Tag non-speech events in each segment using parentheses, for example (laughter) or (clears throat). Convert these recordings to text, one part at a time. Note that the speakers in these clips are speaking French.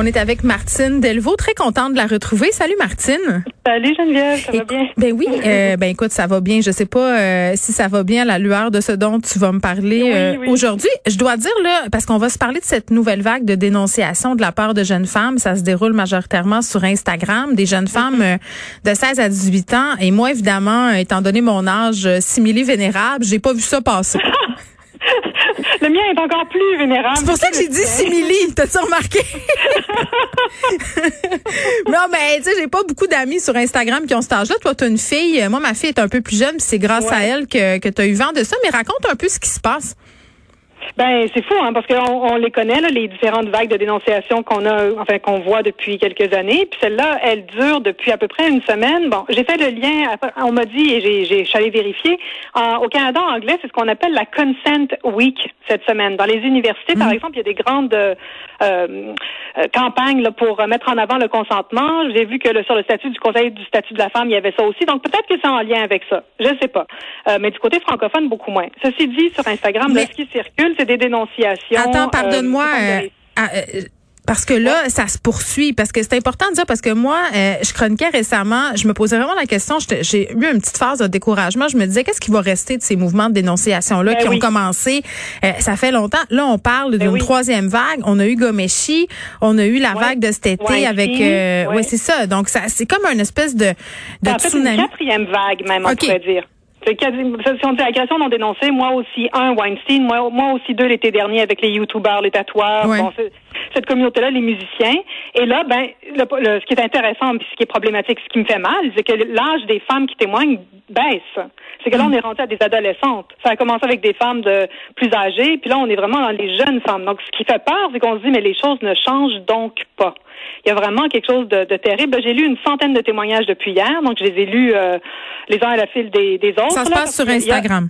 On est avec Martine Delvaux, très contente de la retrouver. Salut Martine. Salut Geneviève, ça va bien? Ben oui, euh, ben écoute, ça va bien. Je sais pas euh, si ça va bien à la lueur de ce dont tu vas me parler Oui, euh, oui. aujourd'hui. Je dois dire là, parce qu'on va se parler de cette nouvelle vague de dénonciation de la part de jeunes femmes. Ça se déroule majoritairement sur Instagram, des jeunes femmes euh, de 16 à 18 ans. Et moi, évidemment, étant donné mon âge euh, simili vénérable, j'ai pas vu ça passer. (laughs) (laughs) Le mien est encore plus vénérable. C'est pour ça que j'ai dit simili. T'as-tu remarqué? (laughs) non, mais tu sais, j'ai pas beaucoup d'amis sur Instagram qui ont cet âge-là. Toi, t'as une fille. Moi, ma fille est un peu plus jeune, c'est grâce à elle que, que t'as eu vent de ça. Mais raconte un peu ce qui se passe. Ben c'est fou, hein, parce qu'on on les connaît là, les différentes vagues de dénonciation qu'on a, enfin qu'on voit depuis quelques années. Puis celle-là, elle dure depuis à peu près une semaine. Bon, j'ai fait le lien. On m'a dit et j'ai, j'ai, allée vérifier. En- au Canada anglais, c'est ce qu'on appelle la Consent Week cette semaine. Dans les universités, par exemple, il y a des grandes euh, euh, campagnes là, pour mettre en avant le consentement. J'ai vu que le- sur le statut du Conseil du statut de la femme, il y avait ça aussi. Donc peut-être que c'est en lien avec ça. Je sais pas. Euh, mais du côté francophone, beaucoup moins. Ceci dit, sur Instagram, Mais- là, ce qui circule, c'est des dénonciations. Attends, euh, pardonne-moi. euh, ah, euh, parce que là, ça se poursuit. Parce que c'est important de dire, parce que moi, euh, je chroniquais récemment, je me posais vraiment la question, j'ai eu une petite phase de découragement. Je me disais, qu'est-ce qui va rester de ces mouvements de dénonciation-là Ben qui ont commencé? euh, ça fait longtemps. Là, on parle Ben d'une oui. troisième vague. On a eu Gomeshi, on a eu la Ouais. vague de cet été avec... Euh, ouais. ouais, c'est ça. Donc, ça, c'est comme une espèce de, de en fait une quatrième vague, même, on pourrait dire. C'est quasi- Si on dit agression non dénoncée, moi aussi un Weinstein, moi, moi aussi deux l'été dernier avec les youtubeurs, les tatoueurs, Ouais. bon, cette communauté-là, les musiciens. Et là, ben, le, le- ce qui est intéressant, puis ce qui est problématique, ce qui me fait mal, c'est que l'âge des femmes qui témoignent baisse. C'est que là, on est rendu à des adolescentes. Ça a commencé avec des femmes de plus âgées, puis là, on est vraiment dans les jeunes femmes. Donc, ce qui fait peur, c'est qu'on se dit, mais les choses ne changent donc pas. Il y a vraiment quelque chose de, de terrible. J'ai lu une centaine de témoignages depuis hier, donc je les ai lus euh, les uns à la file des, des autres. Ça se là, passe sur a- Instagram.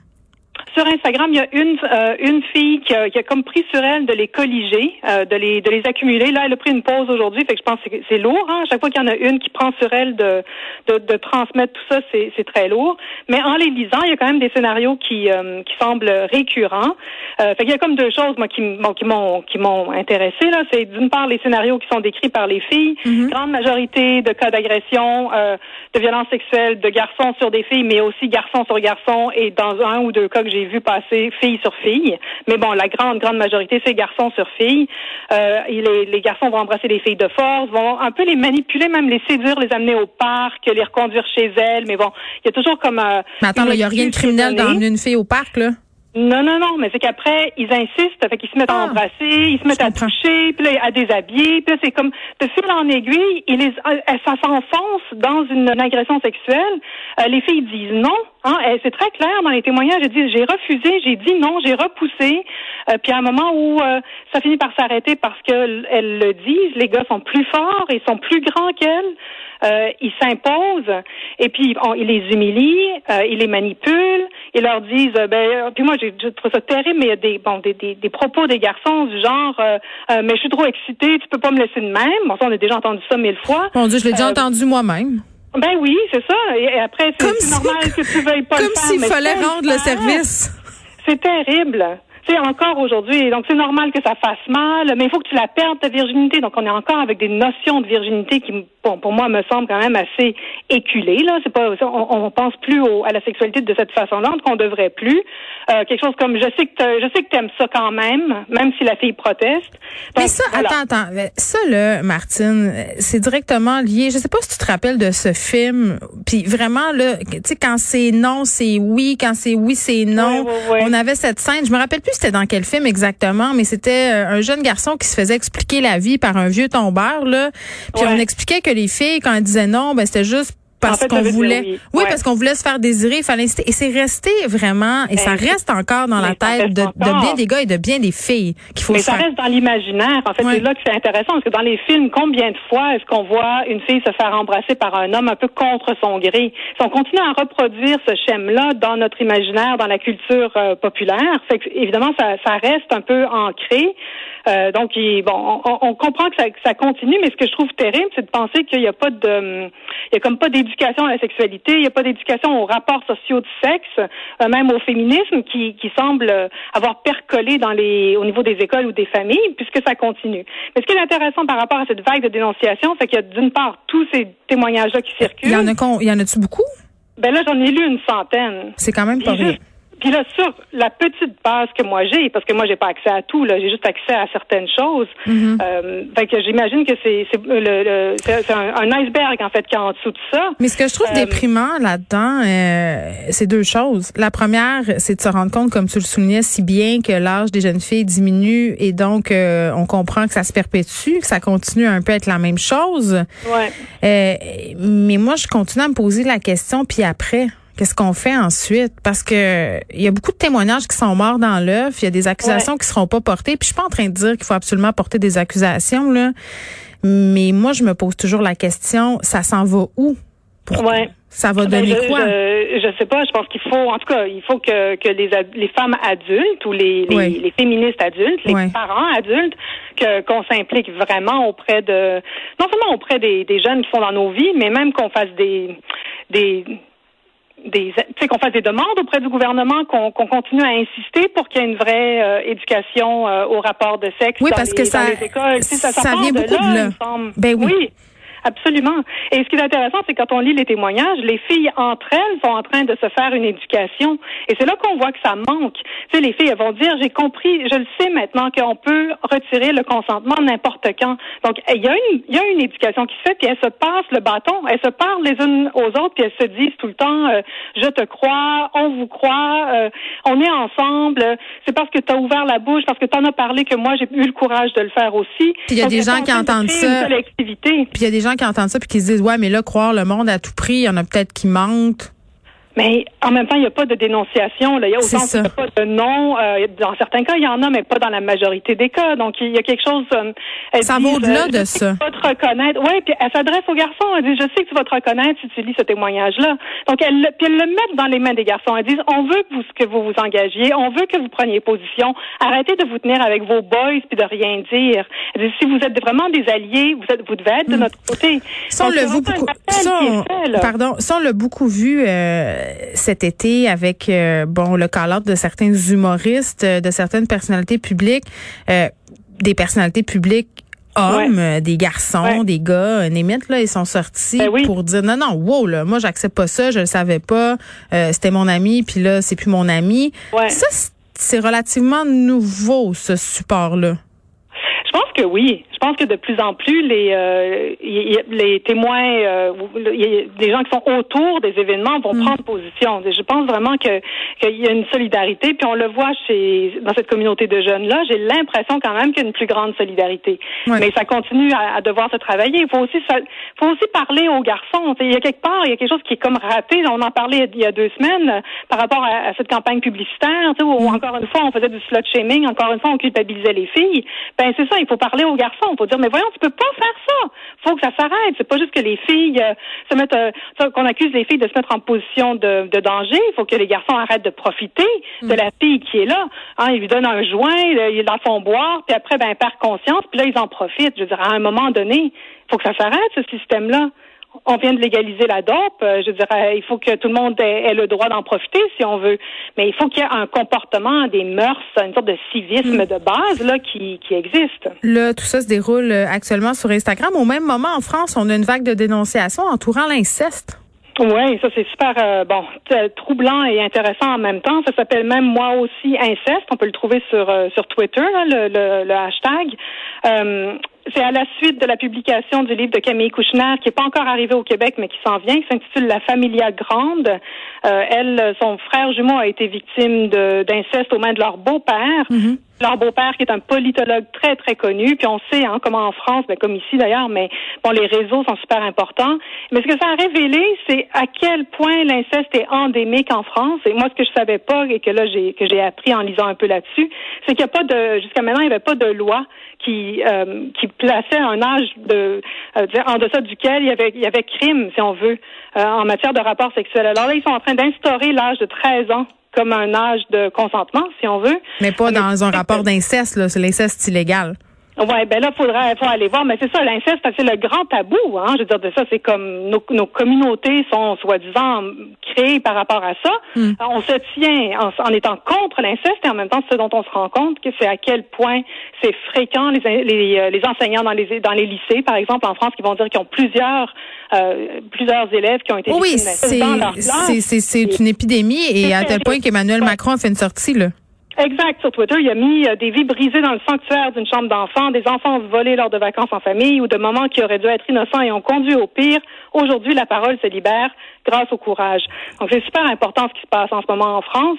Sur Instagram, il y a une euh, une fille qui a, qui a comme pris sur elle de les colliger, euh, de les de les accumuler. Là, elle a pris une pause aujourd'hui, fait que je pense que c'est- lourd. Hein? À chaque fois qu'il y en a une qui prend sur elle de de, de transmettre tout ça, c'est c'est très lourd. Mais en les lisant, il y a quand même des scénarios qui euh, qui semblent récurrents. Euh, fait qu'il y a comme deux choses moi qui m- bon, qui m'ont qui m'ont intéressé là. C'est d'une part les scénarios qui sont décrits par les filles, grande majorité de cas d'agression, euh, de violence sexuelle de garçons sur des filles, mais aussi garçons sur garçons et dans un ou deux cas que j'ai vu passer filles sur filles. Mais bon, la grande grande majorité c'est garçons sur filles. Euh, les, les garçons vont embrasser les filles de force, vont un peu les manipuler, même les séduire, les amener au parc, les reconduire chez elles. Mais bon, il y a toujours comme euh, Mais attends, il y a rien de criminel d'emmener une fille au parc, là. Non, non, non, mais c'est qu'après, ils insistent, fait qu'ils se mettent Ah. à embrasser, ils se mettent à toucher, puis là, à déshabiller, puis là, c'est comme de fil en aiguille, ils les, euh, ça s'enfonce dans une, une agression sexuelle. Euh, les filles disent non, hein, c'est très clair dans les témoignages, elles disent j'ai refusé, j'ai dit non, j'ai repoussé, Euh, puis à un moment où euh, ça finit par s'arrêter parce qu'elles le disent, les gars sont plus forts, ils sont plus grands qu'elles. Euh, ils s'imposent et puis on, ils les humilient, euh, ils les manipulent, ils leur disent euh, ben euh, puis moi j'ai je trouve ça terrible mais il y a des bon des, des, des propos des garçons du genre euh, euh, mais je suis trop excitée, tu peux pas me laisser de même. Bon ça on a déjà entendu ça mille fois. Mon Dieu, je l'ai déjà entendu moi-même. Ben oui, c'est ça. Et, après c'est si- normal que tu veuilles pas (laughs) Comme le faire. s'il fallait rendre le service. C'est terrible. C'est encore aujourd'hui. Donc, c'est normal que ça fasse mal, mais il faut que tu la perdes, ta virginité. Donc, on est encore avec des notions de virginité qui, bon, pour moi, me semblent quand même assez éculées, là. C'est pas, on, on pense plus au- à la sexualité de cette façon-là, qu'on devrait plus. Euh, quelque chose comme, je sais que je sais que t'aimes ça quand même, même si la fille proteste. Mais ça, voilà. attends, attends. Ça, là, Martine, c'est directement lié. Je sais pas si tu te rappelles de ce film. Puis vraiment, là, tu sais, quand c'est non, c'est oui. Quand c'est oui, c'est non. On avait cette scène. Je me rappelle plus c'était dans quel film exactement, mais c'était euh, un jeune garçon qui se faisait expliquer la vie par un vieux tombeur, là. Puis Ouais. on expliquait que les filles, quand elles disaient non, ben c'était juste parce En fait, ça qu'on voulait, oui. oui, Ouais. parce qu'on voulait se faire désirer, il fallait. Et c'est resté vraiment, et ça Ben, reste encore dans la ça tête de, bien des gars et de bien des filles qu'il faut Mais ça faire. reste dans l'imaginaire. En fait, Ouais. c'est là que c'est intéressant parce que dans les films, combien de fois est-ce qu'on voit une fille se faire embrasser par un homme un peu contre son gré? Si on continue à reproduire ce schème-là dans notre imaginaire, dans la culture euh, populaire, fait que, évidemment, ça, ça reste un peu ancré. Euh, donc, il, bon, on, on, comprend que ça, que ça, continue, mais ce que je trouve terrible, c'est de penser qu'il n'y a pas de, il y a comme pas d'éducation à la sexualité, il n'y a pas d'éducation aux rapports sociaux de sexe, euh, même au féminisme, qui, qui semble avoir percolé dans les, au niveau des écoles ou des familles, puisque ça continue. Mais ce qui est intéressant par rapport à cette vague de dénonciation, c'est qu'il y a d'une part tous ces témoignages-là qui circulent. Il y en a, il y en a-tu beaucoup? Ben là, j'en ai lu une centaine. C'est quand même pas rien. Puis là, sur la petite base que moi j'ai, parce que moi j'ai pas accès à tout, là, j'ai juste accès à certaines choses. Mm-hmm. euh, fait que j'imagine que c'est c'est le, le c'est un, un, iceberg en fait qui est en dessous de ça. Mais ce que je trouve euh, déprimant là-dedans, euh, c'est deux choses. La première, c'est de se rendre compte, comme tu le soulignais si bien, que l'âge des jeunes filles diminue et donc euh, on comprend que ça se perpétue, que ça continue un peu à être la même chose. Ouais. Euh, mais moi, je continue à me poser la question, puis après. Qu'est-ce qu'on fait ensuite? Parce que il y a beaucoup de témoignages qui sont morts dans l'œuf. Il y a des accusations ouais. qui seront pas portées. Puis je suis pas en train de dire qu'il faut absolument porter des accusations là. Mais moi, je me pose toujours la question, ça s'en va où? Pourquoi? Ouais. Ça va Ben, donner je, quoi? Je, je sais pas. Je pense qu'il faut, en tout cas, il faut que, que les, les femmes adultes ou les, les, Oui. les féministes adultes, les Oui. parents adultes, que qu'on s'implique vraiment auprès de, non seulement auprès des, des jeunes qui sont dans nos vies, mais même qu'on fasse des, des des, tu sais, qu'on fasse des demandes auprès du gouvernement, qu'on continue à insister pour qu'il y ait une vraie euh, éducation euh, au rapport de sexe Oui, dans, parce les, que dans ça- les écoles. Ça, ça ça part vient de beaucoup là, de là. il me semble. Ben oui. Absolument. Et ce qui est intéressant, c'est quand on lit les témoignages, les filles entre elles sont en train de se faire une éducation. Et c'est là qu'on voit que ça manque. Tu sais, les filles, elles vont dire, j'ai compris, je le sais maintenant qu'on peut retirer le consentement n'importe quand. Donc, il y a une, il y a une éducation qui se fait, puis elles se passent le bâton, elles se parlent les unes aux autres, puis elles se disent tout le temps, euh, je te crois, on vous croit, euh, on est ensemble, euh, c'est parce que tu as ouvert la bouche, parce que tu en as parlé que moi, j'ai eu le courage de le faire aussi. Puis il y a des gens qui entendent ça. Puis il y a des gens qui entendent ça puis qui se disent ouais mais là croire le monde à tout prix, il y en a peut-être qui mentent. Mais en même temps, il n'y a pas de dénonciation. Là. Il y a autant qu'il n'y a pas de nom. Euh, dans certains cas, il y en a, mais pas dans la majorité des cas. Donc, il y a quelque chose. euh, Ça va au-delà euh, de ça. vas te reconnaître. Oui, puis elle s'adresse aux garçons. Elle dit, je sais que tu vas te reconnaître si tu lis ce témoignage-là. Donc, elle, le- puis elles le mettent dans les mains des garçons. Elles disent, on veut que vous, que vous vous engagiez. On veut que vous preniez position. Arrêtez de vous tenir avec vos boys puis de rien dire. Elles disent, si vous êtes vraiment des alliés, vous, êtes, vous devez être de notre côté. Vu vraiment beaucoup. pardon, on l'a beaucoup vu euh, cet été avec euh, bon le call de certains humoristes, euh, de certaines personnalités publiques, euh, des personnalités publiques hommes, euh, des garçons, Ouais. des gars, euh, Némite, là, ils sont sortis Ben oui. pour dire non, non, wow, là, moi, j'accepte pas ça, je le savais pas, euh, c'était mon ami, puis là, c'est plus mon ami. Ouais. Ça, c'est- c'est relativement nouveau, ce support-là. Je pense que oui. Je pense que de plus en plus, les, euh, y- y- les témoins, euh, y- les gens qui sont autour des événements vont prendre position. Je pense vraiment que qu'il y a une solidarité, puis on le voit chez dans cette communauté de jeunes-là. J'ai l'impression quand même qu'il y a une plus grande solidarité. Mais ça continue à, à devoir se travailler. Il faut aussi, ça- faut aussi parler aux garçons. Il y a quelque part, il y a quelque chose qui est comme raté. On en parlait il y a deux semaines euh, par rapport à, à cette campagne publicitaire, où encore une fois on faisait du slut shaming, encore une fois on culpabilisait les filles. Ben c'est ça, il faut parler aux garçons. Il faut dire mais voyons, tu peux pas faire ça. Faut que ça s'arrête. C'est pas juste que les filles euh, se mettent, euh, qu'on accuse les filles de se mettre en position de, de danger. Il faut que les garçons arrêtent de profiter de la fille qui est là. Hein, ils lui donnent un joint, ils la font boire, puis après ben elle perd conscience, puis là ils en profitent. Je veux dire à un moment donné, il faut que ça s'arrête ce système-là. On vient de légaliser la dope. Euh, Je dirais, il faut que tout le monde ait, ait le droit d'en profiter si on veut. Mais il faut qu'il y ait un comportement, des mœurs, une sorte de civisme de base là qui, qui existe. Là, tout ça se déroule euh, actuellement sur Instagram. Au même moment, en France, on a une vague de dénonciations entourant l'inceste. Oui, ça c'est super euh, bon, troublant et intéressant en même temps. Ça s'appelle même moi aussi inceste. On peut le trouver sur euh, sur Twitter, là, le, le, le hashtag. Euh, c'est à la suite de la publication du livre de Camille Kouchner, qui n'est pas encore arrivé au Québec, mais qui s'en vient, qui s'intitule La Familia Grande. Euh, elle, son frère jumeau a été victime d'inceste aux mains de leur beau-père. Leur beau-père, qui est un politologue très, très connu. Puis on sait hein, comment en France, ben, comme ici d'ailleurs, mais bon, les réseaux sont super importants. Mais ce que ça a révélé, c'est à quel point l'inceste est endémique en France. Et moi, ce que je savais pas et que là, j'ai que j'ai appris en lisant un peu là-dessus, c'est qu'il n'y a pas de, jusqu'à maintenant, il n'y avait pas de loi qui euh, qui plaçait un âge de euh, en deçà duquel il y avait il y avait crime, si on veut, euh, en matière de rapport sexuel. Alors là, ils sont en train d'instaurer l'âge de 13 ans comme un âge de consentement, si on veut. Mais pas dans un rapport d'inceste, là. C'est l'inceste illégal. Ouais, ben là, faudrait, faut aller voir. Mais c'est ça, l'inceste, c'est le grand tabou. Hein. Je veux dire, de ça, c'est comme nos, nos communautés sont soi-disant créées par rapport à ça. Hmm. On se tient en, en étant contre l'inceste et en même temps, ce dont on se rend compte, que c'est à quel point c'est fréquent les, les, euh, les, enseignants dans les dans les lycées, par exemple en France, qui vont dire qu'ils ont plusieurs euh, plusieurs élèves qui ont été oui, c'est c'est une épidémie et à tel point qu'Emmanuel Macron a fait une sortie là. Exact. Sur Twitter, il a mis euh, des vies brisées dans le sanctuaire d'une chambre d'enfant, des enfants volés lors de vacances en famille ou de moments qui auraient dû être innocents et ont conduit au pire. Aujourd'hui, la parole se libère grâce au courage. Donc, c'est super important ce qui se passe en ce moment en France.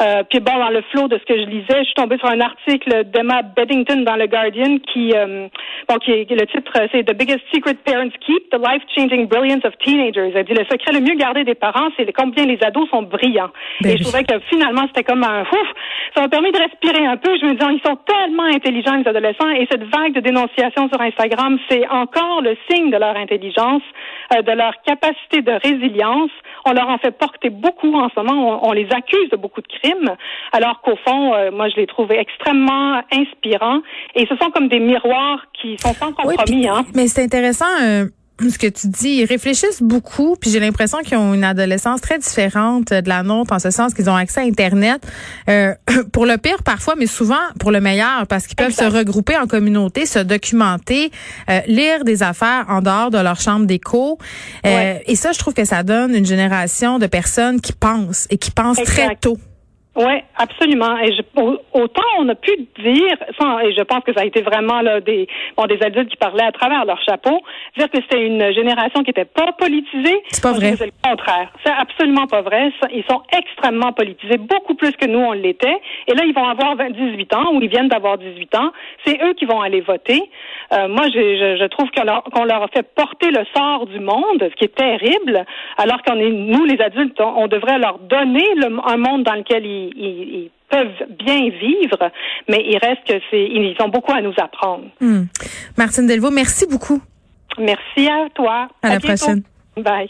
Euh, puis bon, dans le flot de ce que je lisais, je suis tombée sur un article d'Emma Beddington dans le Guardian qui, euh, bon, qui est, le titre, c'est The Biggest Secret Parents Keep: The Life-Changing Brilliance of Teenagers. Elle dit le secret le mieux gardé des parents, c'est combien les ados sont brillants. Ben et je trouvais que finalement, c'était comme un ouf. Ça m'a permis de respirer un peu. Je me disais, ils sont tellement intelligents les adolescents et cette vague de dénonciation sur Instagram, c'est encore le signe de leur intelligence, euh, de leur capacité de résilience. On leur en fait porter beaucoup en ce moment. On, on les accuse de beaucoup de crimes, alors qu'au fond, euh, moi, je les trouvais extrêmement inspirants. Et ce sont comme des miroirs qui sont sans compromis. Oui, puis, hein. Mais c'est intéressant. Euh ce que tu dis, ils réfléchissent beaucoup, puis j'ai l'impression qu'ils ont une adolescence très différente de la nôtre, en ce sens qu'ils ont accès à Internet, euh, (clears throat) pour le pire parfois, mais souvent pour le meilleur, parce qu'ils peuvent se regrouper en communauté, se documenter, euh, lire des affaires en dehors de leur chambre d'écho. Euh. Et ça, je trouve que ça donne une génération de personnes qui pensent et qui pensent très tôt. Oui, absolument. Et je, autant on a pu dire, sans, et je pense que ça a été vraiment là, des, bon, des adultes qui parlaient à travers leur chapeau, dire que c'était une génération qui n'était pas politisée. C'est pas vrai. C'est le contraire. C'est absolument pas vrai. Ils sont extrêmement politisés, beaucoup plus que nous on l'était. Et là, ils vont avoir 20, 18 ans ou ils viennent d'avoir 18 ans. C'est eux qui vont aller voter. Euh, moi, je, je, je trouve qu'on leur, qu'on leur a fait porter le sort du monde, ce qui est terrible, alors qu'on est, nous, les adultes, on, on devrait leur donner le- un monde dans lequel ils, ils- ils peuvent bien vivre, mais il reste que c'est, ils ont beaucoup à nous apprendre. Hmm. Martine Delvaux, merci beaucoup. Merci à toi. À la bientôt. prochaine. Bye.